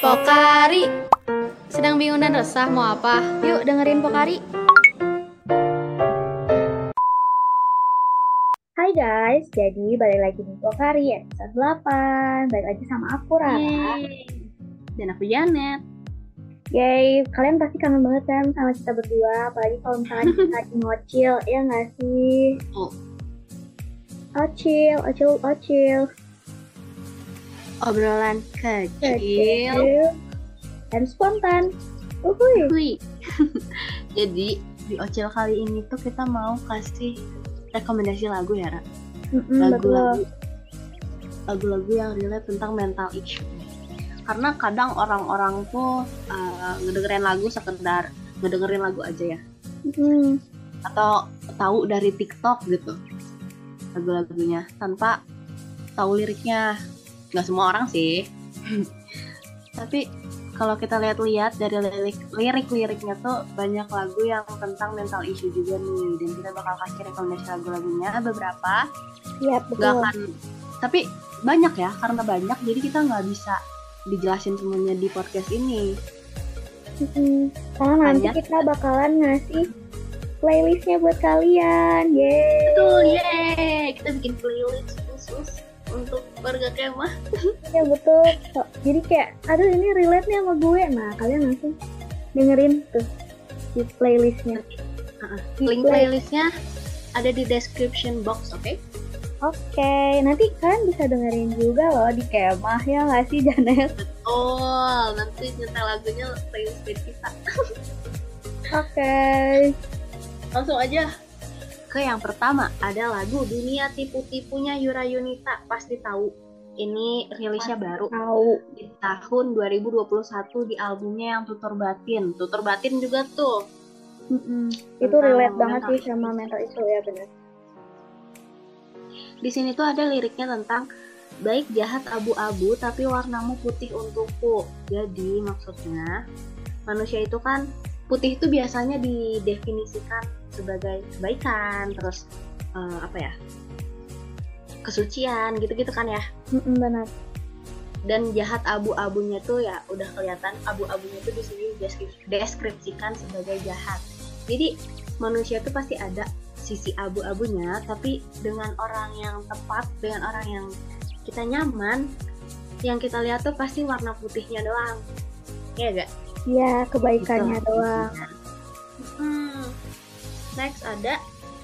Pokari. Sedang bingung dan resah mau apa? Yuk dengerin Pokari. Hai guys, jadi balik lagi di Pokari episode 8 Balik lagi sama aku Rara. Dan aku Janet. Yay, kalian pasti kangen banget kan sama kita berdua. Apalagi kalau misalnya kita lagi ngocil, ya nggak sih? Oh. Ocil, ocil, ocil Obrolan kecil. Kecil Dan spontan. Uhuy. Jadi di Ocil kali ini tuh kita mau kasih rekomendasi lagu ya Ra. Lagu-lagu. Lagu-lagu yang relate tentang mental issue. Karena kadang orang-orang tuh uh, ngedengerin lagu sekedar ngedengerin lagu aja ya. Mm-mm. atau tahu dari TikTok gitu lagu-lagunya tanpa tahu liriknya nggak semua orang sih. Tapi kalau kita lihat-lihat dari lirik lirik-liriknya tuh banyak lagu yang tentang mental issue juga nih. Dan kita bakal kasih rekomendasi lagu-lagunya beberapa. Iya, nggak betul. akan tapi banyak ya karena banyak jadi kita nggak bisa dijelasin semuanya di podcast ini. Mm-mm. Karena nanti Banyak. kita bakalan ngasih playlistnya buat kalian. Yeay. Betul yeay. Kita bikin playlist khusus untuk warga kemah Ya betul. So, jadi kayak, aduh ini relate nih sama gue. Nah, kalian langsung dengerin tuh di playlistnya. Di link play- playlistnya ada di description box oke Oke, nanti kalian bisa dengerin juga loh di kemah ya nggak sih Janet? Oh, nanti nyetel lagunya playlist kita. Oke. Langsung aja ke yang pertama ada lagu Dunia Tipu-tipunya Yura Yunita. Pasti tahu. Ini rilisnya baru Tahu. di tahun 2021 di albumnya yang Tutur Batin. Tutur Batin juga tuh. Mm-mm. Itu Tentang relate banget sih sama mental issue ya bener. Di sini tuh ada liriknya tentang baik jahat abu-abu tapi warnamu putih untukku. Jadi maksudnya manusia itu kan putih itu biasanya didefinisikan sebagai kebaikan, terus eh, apa ya? kesucian gitu-gitu kan ya. Mm-mm, benar. Dan jahat abu-abunya tuh ya udah kelihatan abu-abunya tuh di sini deskrip- deskripsikan sebagai jahat. Jadi manusia tuh pasti ada sisi abu-abunya tapi dengan orang yang tepat, dengan orang yang kita nyaman, yang kita lihat tuh pasti warna putihnya doang. Iya gak? Ya kebaikannya Gitu. doang. Hmm. Next ada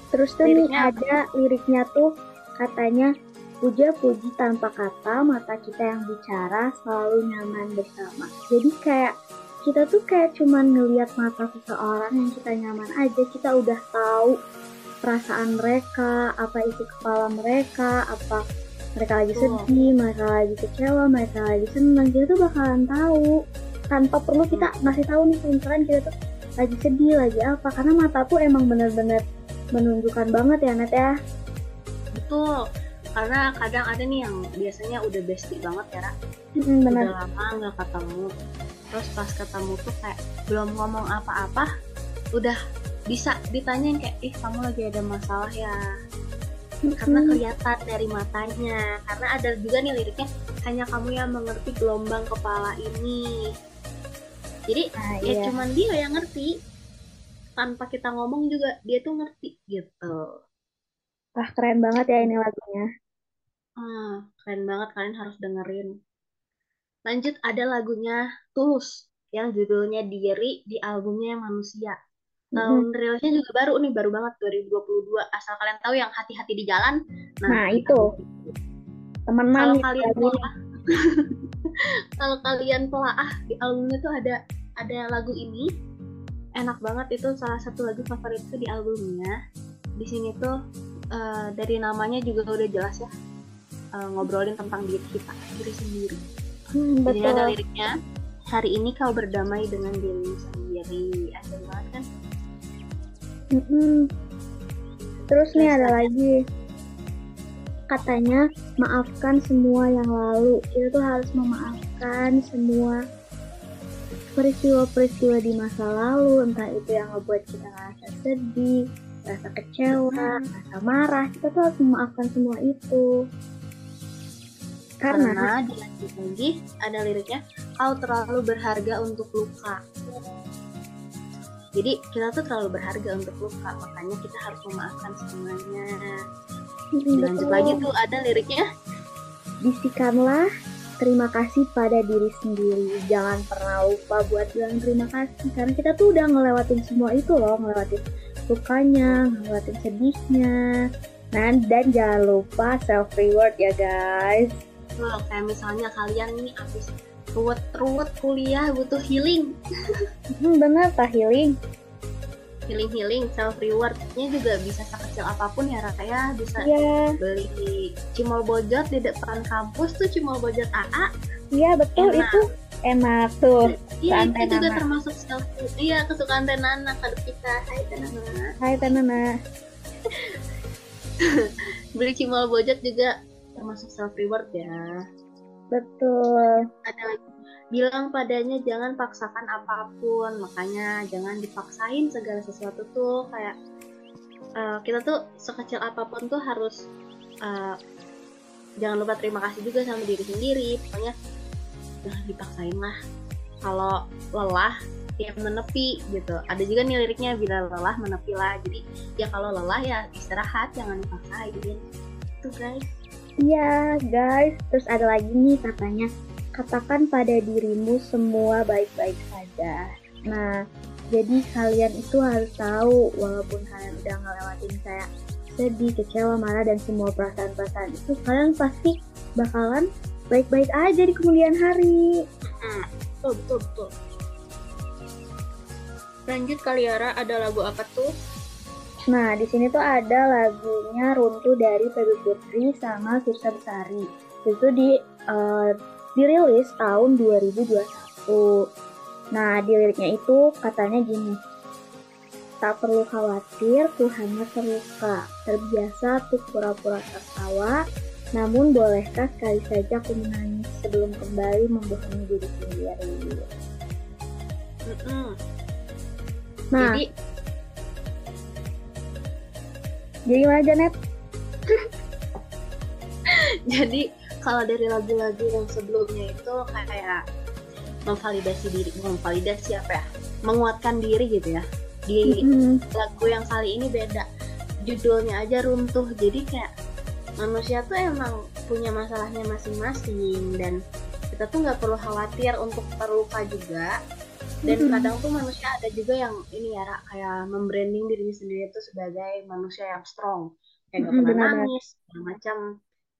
Terus tuh Liriknya nih ada liriknya tuh katanya puja-puji tanpa kata mata kita yang bicara selalu nyaman bersama. Jadi kayak kita tuh kayak cuman ngelihat mata seseorang yang kita nyaman aja kita udah tahu perasaan mereka, apa isi kepala mereka, apa mereka lagi sedih, mereka lagi kecewa, mereka lagi senang. Kita tuh bakalan tahu tanpa perlu kita ngasih tahu nih misalkan kita tuh lagi sedih, lagi apa. Karena mata tuh emang bener-bener menunjukkan banget ya Net ya. betul karena kadang ada nih yang biasanya udah bestie banget ya Ra. Mm, bener. udah lama nggak ketemu terus pas ketemu tuh kayak belum ngomong apa-apa udah bisa ditanyain kayak ih kamu lagi ada masalah ya karena kelihatan dari matanya karena ada juga nih liriknya hanya kamu yang mengerti gelombang kepala ini jadi nah, ya iya. cuman dia yang ngerti. Tanpa kita ngomong juga dia tuh ngerti gitu. Wah keren banget ya ini lagunya. ah keren banget. Kalian harus dengerin. Lanjut ada lagunya Tulus yang judulnya Diri di albumnya Manusia. Tahun rilisnya juga baru nih baru banget 2022 asal kalian tahu yang hati-hati di jalan. Nah, itu. Temenan kalau kalian telaah kalau kalian telaah di albumnya tuh ada ada lagu ini enak banget itu salah satu lagu favoritku di albumnya di sini tuh eh, dari namanya juga udah jelas ya eh, ngobrolin tentang diri kita diri sendiri Hmm, Jadi ada betul. liriknya hari ini kau berdamai dengan diri sendiri asli banget kan. Terus nih Terus ada ada- lagi katanya maafkan semua yang lalu. Kita tuh harus memaafkan semua peristiwa-peristiwa di masa lalu, entah itu yang ngebuat kita ngerasa sedih, rasa kecewa, rasa marah. Kita tuh harus memaafkan semua itu. Karena, karena dilanjut lagi ada liriknya kau terlalu berharga untuk luka jadi kita tuh terlalu berharga untuk luka makanya kita harus memaafkan semuanya Mm, lanjut betul. lagi tuh ada liriknya Bisikanlah terima kasih pada diri sendiri. Jangan pernah lupa buat bilang terima kasih karena kita tuh udah ngelewatin semua itu loh, ngelewatin lukanya, ngelewatin sedihnya. Nah, dan jangan lupa self reward ya guys. Loh, kayak misalnya kalian nih abis ruwet-ruwet kuliah butuh healing Hmm, bener tak healing? Healing-healing self rewardnya juga bisa sekecil apa pun ya Raka ya bisa Iya, beli cimol bojot di depan kampus tuh cimol bojot AA iya betul Enak. itu enak tuh. iya itu juga Tenana. termasuk self iya kesukaan Tenana kado kita hai Tenana Hai Tanana. beli cimol bojot juga termasuk self reward ya Betul. ada lagi bilang padanya jangan paksakan apa pun. Makanya jangan dipaksain segala sesuatu tuh kayak eh, kita tuh sekecil apa pun tuh harus eh, jangan lupa terima kasih juga sama diri sendiri. Pokoknya jangan dipaksain lah. Kalau lelah ya menepi gitu. Ada juga nih liriknya bila lelah menepi lah. Jadi ya kalau lelah ya istirahat jangan dipaksain. Itu guys. Iya guys, terus ada lagi nih katanya katakan pada dirimu semua baik-baik saja. Nah, jadi kalian itu harus tahu walaupun kalian udah ngelewatin kayak sedih, kecewa, marah dan semua perasaan-perasaan itu kalian pasti bakalan baik-baik aja di kemudian hari. betul betul betul lanjut Kaliara ada lagu apa tuh Nah, di sini tuh ada lagunya Runtuh dari Feby Putri sama Firsa Besari. Itu di eh, dirilis tahun 2021. Nah, di liriknya itu katanya gini. Tak perlu khawatir, ku hanya terluka. Terbiasa tuh pura-pura tertawa. Namun bolehkah sekali saja aku menangis sebelum kembali membohongi diri sendiri. Mm-mm. Nah, jadi jadi gimana Janet? jadi kalau dari lagu-lagu yang sebelumnya itu kayak memvalidasi diri memvalidasi apa ya? Menguatkan diri gitu ya. Di Mm-mm. lagu yang kali ini beda. Judulnya aja runtuh. Jadi kayak manusia tuh emang punya masalahnya masing-masing dan kita tuh nggak perlu khawatir untuk terluka juga dan kadang tuh manusia ada juga yang ini ya Ra, kayak membranding diri sendiri itu sebagai manusia yang strong. Kayak gak pernah benar-benar. nangis macam.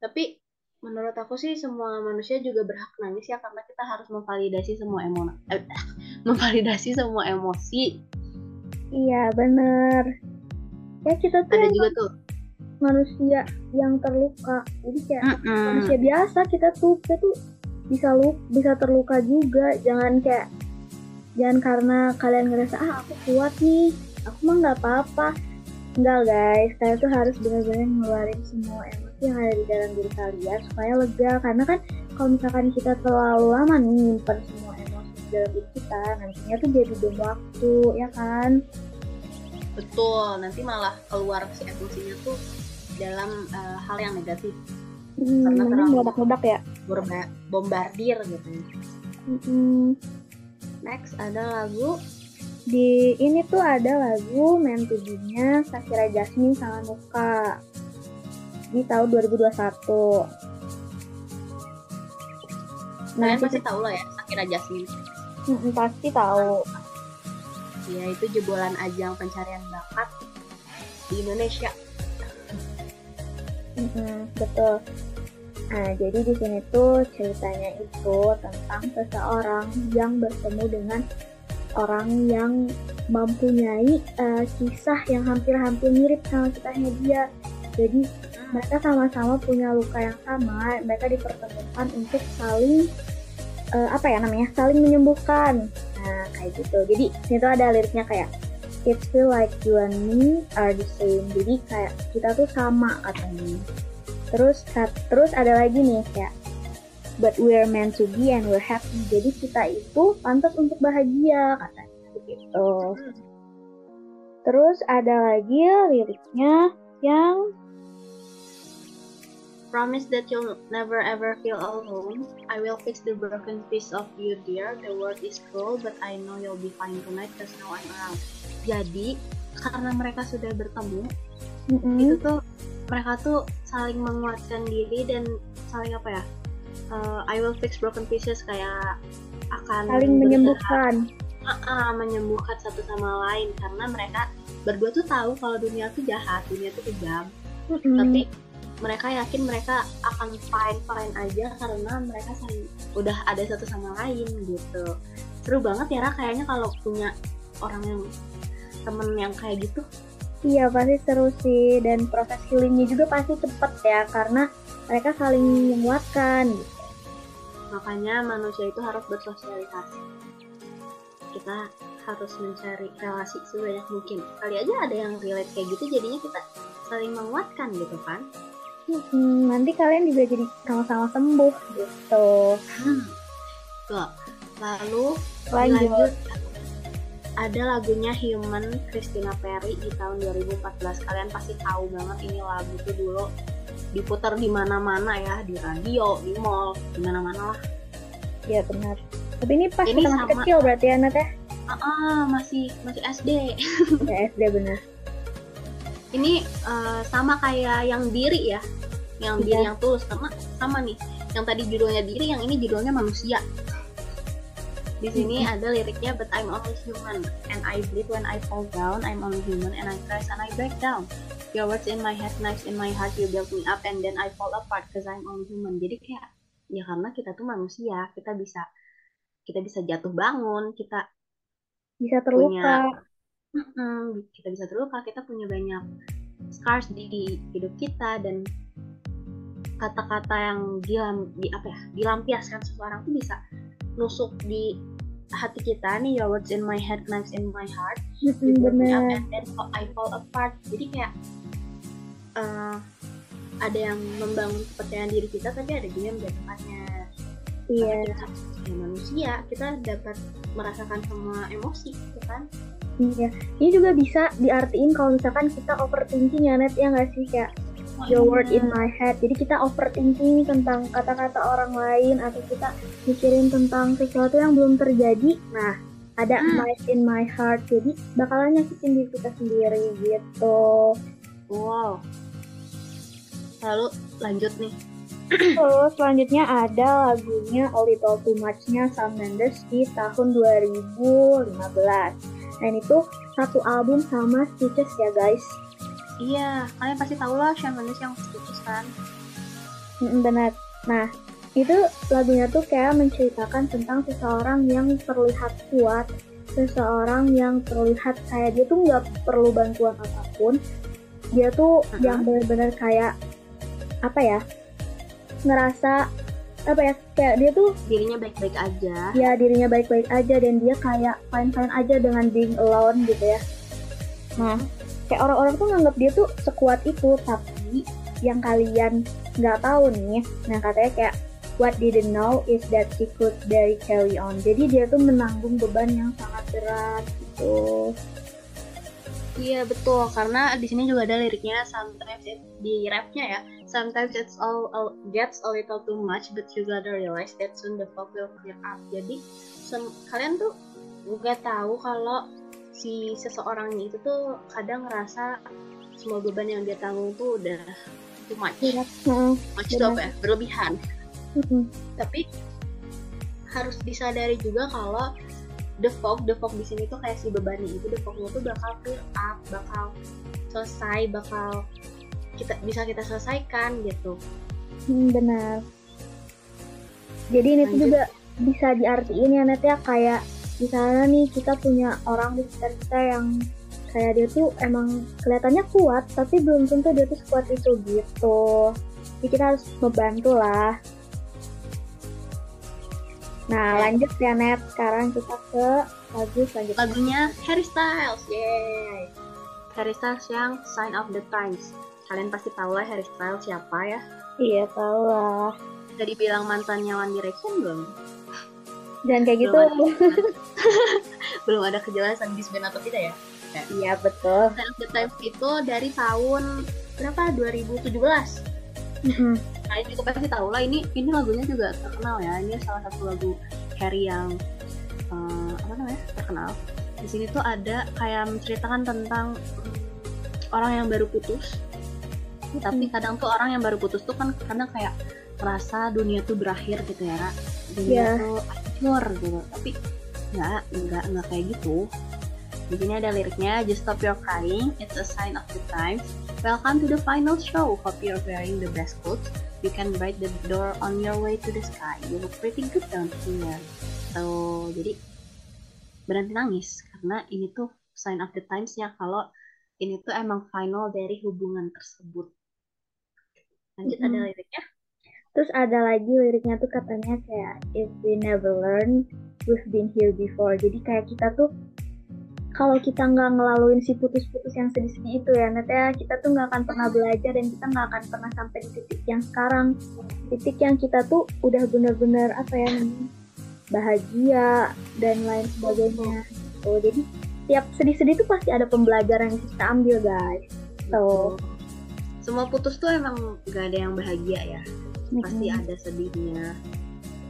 Tapi menurut aku sih semua manusia juga berhak nangis ya karena kita harus memvalidasi semua emo eh, memvalidasi semua emosi. Iya, bener. Ya kita tuh ada juga tuh. manusia yang terluka. Jadi kayak Mm-mm. manusia biasa kita tuh kita tuh bisa lu bisa terluka juga. Jangan kayak jangan karena kalian ngerasa ah aku kuat nih aku mah nggak apa-apa enggak guys kalian tuh harus benar-benar ngeluarin semua emosi yang ada di dalam diri kalian supaya lega karena kan kalau misalkan kita terlalu lama nih nyimpen semua emosi di dalam diri kita nantinya tuh jadi bom waktu ya kan Betul, nanti malah keluar si emosinya tuh dalam eh, hal yang negatif, hmm, Karena terlalu- meledak-ledak ya bombardir gitu. Hmm. Next ada lagu. Di ini tuh ada lagu Meant to Be-nya Sakira Jasmine sama Nuka. Di tahun 2021 nah kalian pasti tahu lah ya Sakira Jasmine. mm, pasti tahu. Ya itu jebolan ajang pencarian bakat di Indonesia. Mm-mm, betul nah jadi di sini tuh ceritanya itu tentang seseorang yang bertemu dengan orang yang mempunyai eh, kisah yang hampir-hampir mirip sama kisahnya dia jadi mereka sama-sama punya luka yang sama. Mereka dipertemukan untuk saling eh, apa ya namanya saling menyembuhkan. Nah kayak gitu. Jadi itu ada liriknya kayak it feel like you and me are the same. Jadi kayak kita tuh sama katanya terus terus ada lagi nih kayak but we're meant to be and we're happy jadi kita itu pantas untuk bahagia katanya begitu terus ada lagi liriknya yang promise that you'll never ever feel alone. I will fix the broken piece of you, dear. The world is cruel, but I know you'll be fine tonight because now I'm around. Jadi, karena mereka sudah bertemu, Mm-mm. itu tuh mereka tuh saling menguatkan diri dan saling apa ya? uh, I will fix broken pieces kayak akan saling menyembuhkan. Ah, ah, menyembuhkan satu sama lain karena mereka berdua tuh tahu kalau dunia tuh jahat, dunia tuh kejam. Mm-mm. Tapi mereka yakin mereka akan fine fine aja karena mereka saling udah ada satu sama lain gitu. Seru banget ya Ra kayaknya kalau punya orang yang temen yang kayak gitu. Iya pasti seru sih dan proses healingnya juga pasti cepet ya karena mereka saling menguatkan. gitu. Makanya manusia itu harus bersosialisasi. Kita harus mencari relasi sebanyak mungkin. Kali aja ada yang relate kayak gitu jadinya kita saling menguatkan gitu kan. Hmm, nanti kalian juga jadi sama-sama sembuh gitu. Tuh. Lalu Lanjut. lanjut ada lagunya Human Christina Perry di tahun 2014 kalian pasti tahu banget ini lagu tuh dulu diputar di mana-mana ya di radio di mall di mana-mana lah Iya benar. Tapi ini pas Ini sama- kecil berarti ya Nat ya? ah, ah, masih masih SD Ya SD benar. ini eh, sama kayak yang diri ya yang diri Iya. yang tulus karena sama nih yang tadi judulnya diri yang ini judulnya manusia di sini ada liriknya but I'm only human and I bleed when I fall down. I'm only human and I crash and I break down. Your words in my head knives in my heart you build me up and then I fall apart cause I'm only human. Jadi kayak ya karena kita tuh manusia kita bisa kita bisa jatuh bangun kita Bisa terluka. Mm-mm, kita bisa terluka, kita punya banyak scars di, di hidup kita dan kata-kata yang dilam, di apa ya dilampiaskan seseorang tuh bisa nusuk di hati kita nih your words in my head knives in my heart you build me up benar. and then I fall apart jadi kayak eh, ada yang membangun kepercayaan diri kita tapi ada juga yang menjatuhkannya Iya. Kita sebagai manusia kita dapat merasakan semua emosi gitu kan Iya. Ini juga bisa diartiin kalau misalkan kita overthinking ya Net ya nggak sih kayak your word in my head. Jadi kita overthinking tentang kata-kata orang lain atau kita mikirin tentang sesuatu yang belum terjadi. Nah, ada Hmm. my in my heart. Jadi bakalan nyakitin diri kita sendiri gitu. Wow. Lalu lanjut nih. Terus selanjutnya ada lagunya A Little Too Much-nya Shawn Mendes di tahun 2015. Dan itu satu album sama Stitches ya guys. Iya, kalian pasti tahu lah Shawn Mendes yang putus kan. Mm, benar. Nah, itu lagunya tuh kayak menceritakan tentang seseorang yang terlihat kuat, seseorang yang terlihat kayak dia tuh nggak perlu bantuan apa pun. Dia tuh Uh-huh. yang benar-benar kayak apa ya? ngerasa apa ya? Kayak dia tuh Dirinya baik-baik aja. ya dirinya baik-baik aja dan dia kayak fine-fine aja dengan being alone gitu ya. Nah, kayak orang-orang tuh nganggap dia tuh sekuat itu, tapi yang kalian nggak tahu nih, nah katanya kayak what didn't know is that she could barely carry on. Jadi dia tuh menanggung beban yang sangat berat gitu. Iya betul, karena di sini juga ada liriknya sometimes it, di rapnya ya. Sometimes it's all, all gets a little too much, but you gotta realize that soon the fog will clear up. Jadi kalian tuh nggak tahu kalau si seseorang itu tuh kadang ngerasa semua beban yang dia tanggung tuh udah too much. Berat. Heeh. Much itu apa ya? Berlebihan. Mm-mm. tapi harus disadari juga kalau the fog the fog di sini tuh kayak si bebannya itu the fognya tuh bakal clear up bakal selesai bakal kita bisa kita selesaikan gitu Hmm, benar. Jadi ini tuh Lanjut. juga bisa diartiin ya Net ya kayak misalnya nih kita punya orang di sekitar kita yang kayak dia tuh emang kelihatannya kuat tapi belum tentu dia tuh sekuat itu gitu. Jadi kita harus membantu lah. Nah lanjut ya Net, sekarang kita ke lagu selanjutnya. lagunya Harry Styles yay Harry Styles yang Sign of the Times kalian pasti tahu lah Harry Styles siapa ya Iya tau lah. jadi bilang mantannya One Direction belum Jangan kayak gitu. Belum belum ada kejelasan di atau tidak ya Iya betul. Sign of the Times itu dari tahun berapa 2017 Mm-mm. kalian juga pasti tahu lah ini ini lagunya juga terkenal ya ini salah satu lagu Harry yang uh, apa namanya terkenal di sini tuh ada kayak menceritakan tentang orang yang baru putus hmm. tapi kadang tuh orang yang baru putus tuh kan karena kayak merasa dunia tuh berakhir gitu ya dunia yeah. tuh hancur gitu. Tapi nggak nggak nggak kayak gitu. Di sini ada liriknya just stop your crying it's a sign of the times. Welcome to the final show. Hope you're wearing the best clothes. You can bright the door on your way to the sky. You look pretty good down here. So jadi berhenti nangis. Karena ini tuh sign of the times ya kalau ini tuh emang final dari hubungan tersebut. Lanjut mm -hmm. ada liriknya terus ada lagi liriknya tuh katanya kayak if we never learn we've been here before. Jadi kayak kita tuh kalau kita nggak ngelaluin si putus-putus yang sedih-sedih itu ya nanti ya kita tuh nggak akan pernah belajar dan kita nggak akan pernah sampai di titik yang sekarang. Titik yang kita tuh udah bener-bener apa ya bahagia dan lain sebagainya. Oh jadi tiap sedih-sedih tuh pasti ada pembelajaran yang kita ambil guys. So semua putus tuh emang gak ada yang bahagia ya mm-hmm. pasti ada sedihnya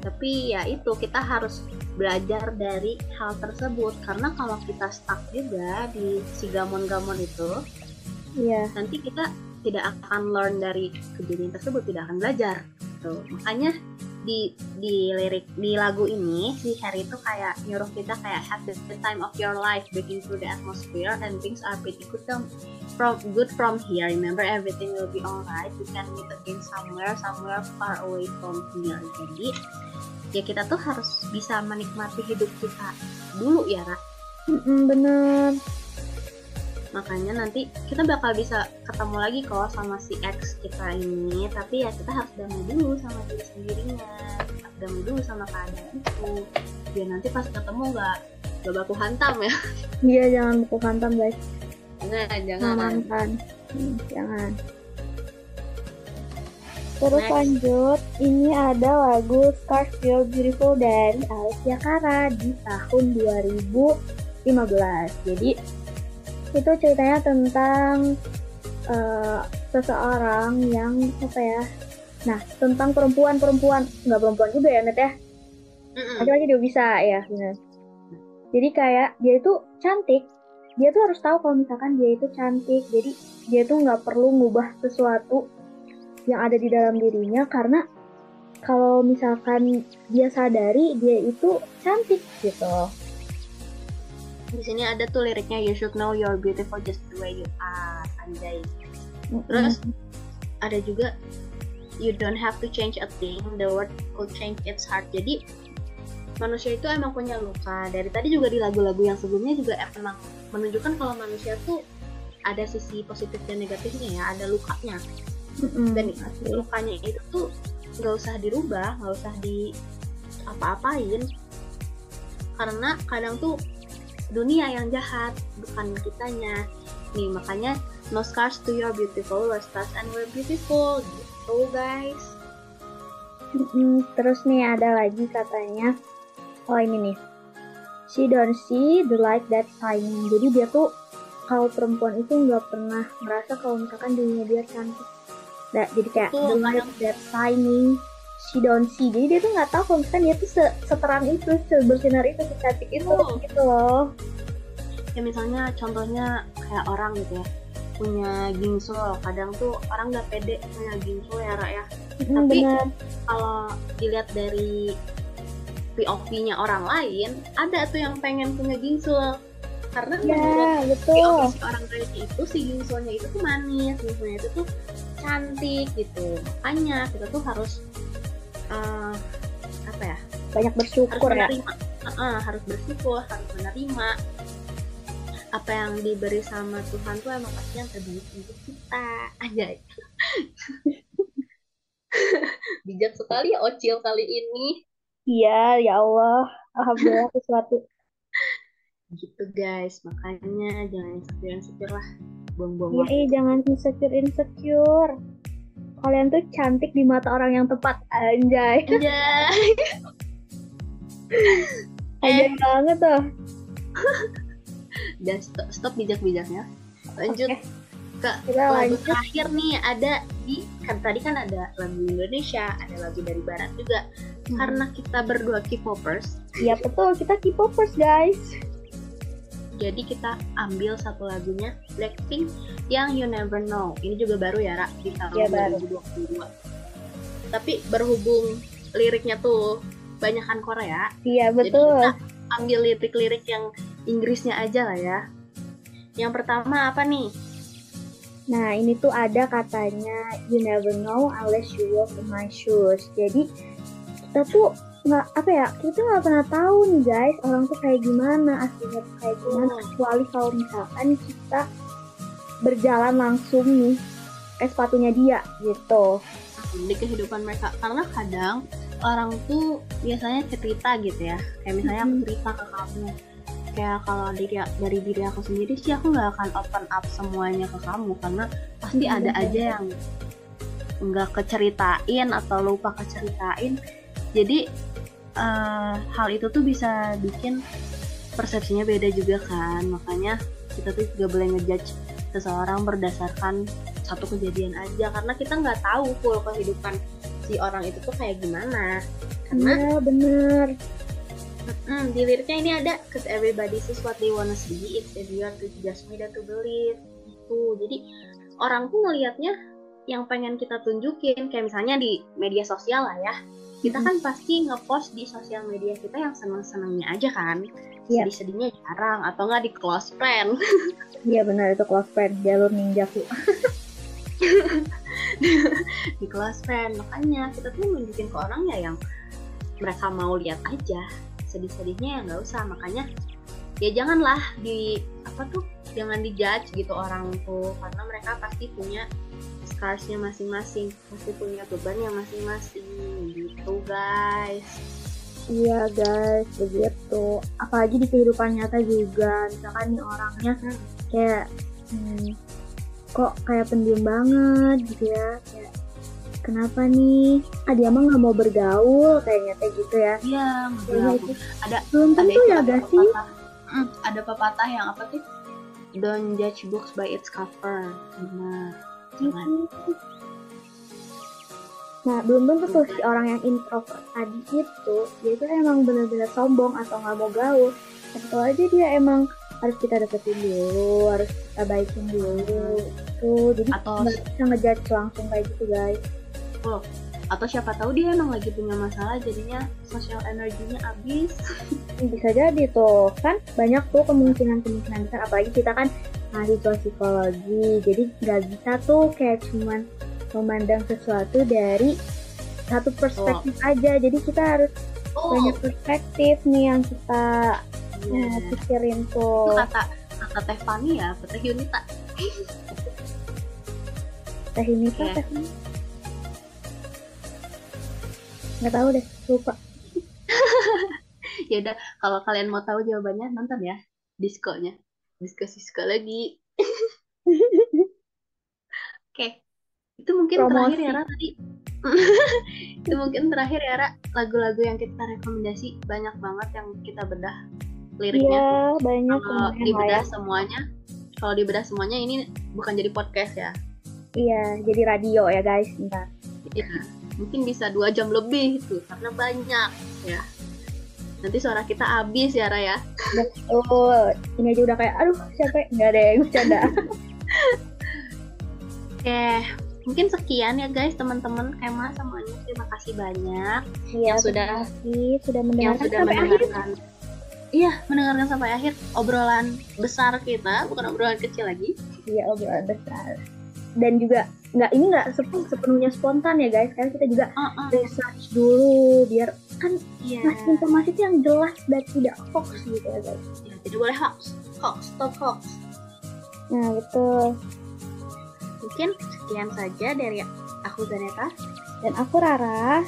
tapi ya itu kita harus belajar dari hal tersebut karena kalau kita stuck juga di si gamon-gamon itu yeah. nanti kita tidak akan learn dari kejadian tersebut tidak akan belajar tuh makanya di di lirik di lagu ini si Harry itu kayak nyuruh kita kayak have the, time of your life breaking through the atmosphere and things are pretty good from from good from here. Remember everything will be alright. We can meet again somewhere somewhere far away from here. Jadi ya kita tuh harus bisa menikmati hidup kita dulu ya Ra. Bener makanya nanti kita bakal bisa ketemu lagi kok sama si ex kita ini. Tapi ya kita harus damai dulu sama diri sendirinya. Damai dulu sama keadaan itu. Biar nanti pas ketemu nggak gak baku hantam ya. Iya jangan baku hantam guys. Jangan jangan. Mantan hmm, jangan. Terus Next. lanjut, ini ada lagu Scars Feel Beautiful dari Alicia Cara di tahun 2015. Jadi itu ceritanya tentang uh, seseorang yang apa ya nah tentang perempuan-perempuan. Nggak perempuan juga ya net ya? Laki-laki juga bisa ya benar jadi kayak dia itu cantik. Dia tuh harus tahu kalau misalkan dia itu cantik. Jadi dia tuh nggak perlu ngubah sesuatu yang ada di dalam dirinya karena kalau misalkan dia sadari dia itu cantik gitu di sini ada tuh liriknya you should know you're beautiful just the way you are anjay. Terus mm-hmm. ada juga you don't have to change a thing the world could change its heart. Jadi manusia itu emang punya luka. Dari tadi juga di lagu-lagu yang sebelumnya juga emang menunjukkan kalau manusia tuh ada sisi positif dan negatifnya ya ada lukanya. Mm-hmm. dan lukanya itu tuh nggak usah dirubah nggak usah di apa-apain. Karena kadang tuh dunia yang jahat bukan kitanya. Nih makanya no scars to your beautiful wear stars and we're beautiful gitu guys. Terus nih ada lagi katanya. Oh ini nih. She don't see the light that shining jadi dia tuh kalau perempuan itu nggak pernah merasa kalau misalkan dirinya dia cantik. Nah, jadi kayak tuh, the light that shining she don't see jadi dia tuh nggak tahu kalau misalkan dia tuh seterang itu sebersinar itu secantik itu oh. gitu loh. Ya misalnya contohnya kayak orang gitu ya punya gingsul kadang tuh orang nggak pede punya gingsul ya Ra ya. Hmm, tapi kalau dilihat dari POV-nya orang lain ada tuh yang pengen punya gingsul karena ya, menurut betul. POV si orang lain itu si gingsulnya itu tuh manis gingsulnya itu tuh cantik gitu. Makanya kita tuh harus uh, apa ya? Banyak bersyukur harus ya. menerima, ya uh, harus bersyukur harus menerima. Apa yang diberi sama Tuhan tuh emang pasti yang terbaik untuk kita. Aja. Bijak sekali ya Ocil kali ini. Iya ya Allah. Alhamdulillah sesuatu. Gitu guys. Makanya jangan insecure insecure lah. Buang-buang iya jangan insecure insecure kalian tuh cantik di mata orang yang tepat anjay anjay anjay banget tuh dan stop, stop bijak-bijaknya lanjut okay. ke Kita lagu lanjut. terakhir nih ada di kan tadi kan ada lagu Indonesia ada lagu dari Barat juga Hmm. karena kita berdua K-popers Iya betul, kita K-popers guys. Jadi kita ambil satu lagunya Blackpink yang You Never Know ini juga baru ya Ra di tahun Iya, baru. 2022 tapi berhubung liriknya tuh banyakan Korea Iya Jadi betul. kita ambil lirik-lirik yang Inggrisnya aja lah ya. Yang pertama apa nih? Nah ini tuh ada katanya you never know unless you walk in my shoes. Jadi kita tuh nggak apa ya kita tuh nggak pernah tahu nih guys orang tuh kayak gimana aslinya tuh kayak gimana Hmm. kecuali kalau misalkan kita berjalan langsung nih ke sepatunya dia gitu. Di kehidupan mereka. Karena kadang orang tuh biasanya cerita gitu ya. Kayak misalnya aku Mhm. cerita ke kamu. Kayak kalau diri, dari diri aku sendiri sih aku nggak akan open up semuanya ke kamu karena pasti Mhm, ada bener. aja yang nggak keceritain atau lupa keceritain. Jadi eh, hal itu tuh bisa bikin persepsinya beda juga kan. Makanya kita tuh juga boleh ngejudge seseorang berdasarkan satu kejadian aja karena kita nggak tahu full kehidupan si orang itu tuh kayak gimana. Karena Iya bener. mm, di liriknya ini ada cause everybody sees what they wanna see it's easier to judge me than to believe gitu. Jadi orang tuh ngelihatnya yang pengen kita tunjukin kayak misalnya di media sosial lah ya. Kita kan pasti ngepost di sosial media kita yang seneng-senengnya aja kan. Iya. Sedih-sedihnya jarang atau nggak di close friend. Iya benar itu close friend jalur ninjaku. di close friend makanya kita tuh nunjukin ke orang ya yang mereka mau lihat aja sedih-sedihnya ya nggak usah makanya ya janganlah di apa tuh jangan dijudge gitu orang tuh karena mereka pasti punya scarsnya masing-masing pasti punya bebannya masing-masing gitu guys Iya guys, begitu. Apalagi di kehidupan nyata juga, misalkan nih orangnya Hmm. kayak hmm, kok kayak pendiam banget gitu ya. Kayak kenapa nih? Ah dia mah nggak mau bergaul kayaknya kayak gitu ya. iya Kayaknya beberapa itu ada belum ada tentu itu ya ada gak sih? pepatah Mm, ada pepatah yang apa tuh don't judge books by its cover benar jangan Nah belum tentu tuh si orang yang introvert tadi itu dia itu emang benar-benar sombong atau nggak mau gaul. Atau aja dia emang harus kita deketin dulu, harus kita baikin dulu. Tuh, jadi atau nggak bisa ngejudge langsung kayak gitu guys. atau siapa tahu dia emang lagi punya masalah jadinya sosial energinya habis bisa jadi tuh kan banyak tuh kemungkinan kemungkinan besar apalagi kita kan mahasiswa psikologi jadi nggak bisa tuh kayak cuman memandang sesuatu dari satu perspektif aja. Jadi kita harus oh. banyak perspektif nih yang kita iya. eh, pikirin itu tuh kata kata Teh Fani ya kata Yunita. Teh ini tuh Iya. teh nggak tahu deh lupa. Ya udah kalau kalian mau tahu jawabannya nonton ya diskonya. Disko Sisko lagi. Oke itu mungkin Promosi. terakhir ya Ra tadi. Itu mungkin terakhir ya Ra. Lagu-lagu yang kita rekomendasi banyak banget yang kita bedah liriknya. Iya banyak kalau dibedah lain semuanya kalau dibedah semuanya ini bukan jadi podcast ya. Iya jadi radio ya guys ntar ya mungkin bisa dua jam lebih tuh karena banyak ya. Nanti suara kita habis ya Raya oh ini aja udah kayak aduh siapa nggak deh bercanda. Oke mungkin sekian ya guys teman-teman. Kema semuanya terima kasih banyak. Iya, Yang sudah- kasih. Sudah yang mendengarkan sudah sampai akhir. mendengarkan. Iya mendengarkan sampai akhir obrolan besar kita bukan obrolan kecil lagi. Iya, obrolan besar. Dan juga nggak ini nggak sepenuh, sepenuhnya spontan ya guys, karena kita juga uh research dulu biar kan iya. ngasih informasi itu yang jelas dan tidak hoax gitu ya guys. Ya, tidak boleh hoax. Hoax stop hoax. Nah betul. Mungkin sekian saja dari aku Zaneta Dan aku Rara,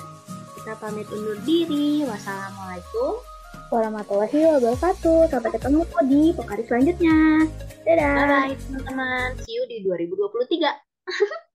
kita pamit undur diri wassalamualaikum warahmatullahi wabarakatuh. Sampai ketemu di pokari selanjutnya. Dadah. bye bye teman-teman see you di 2023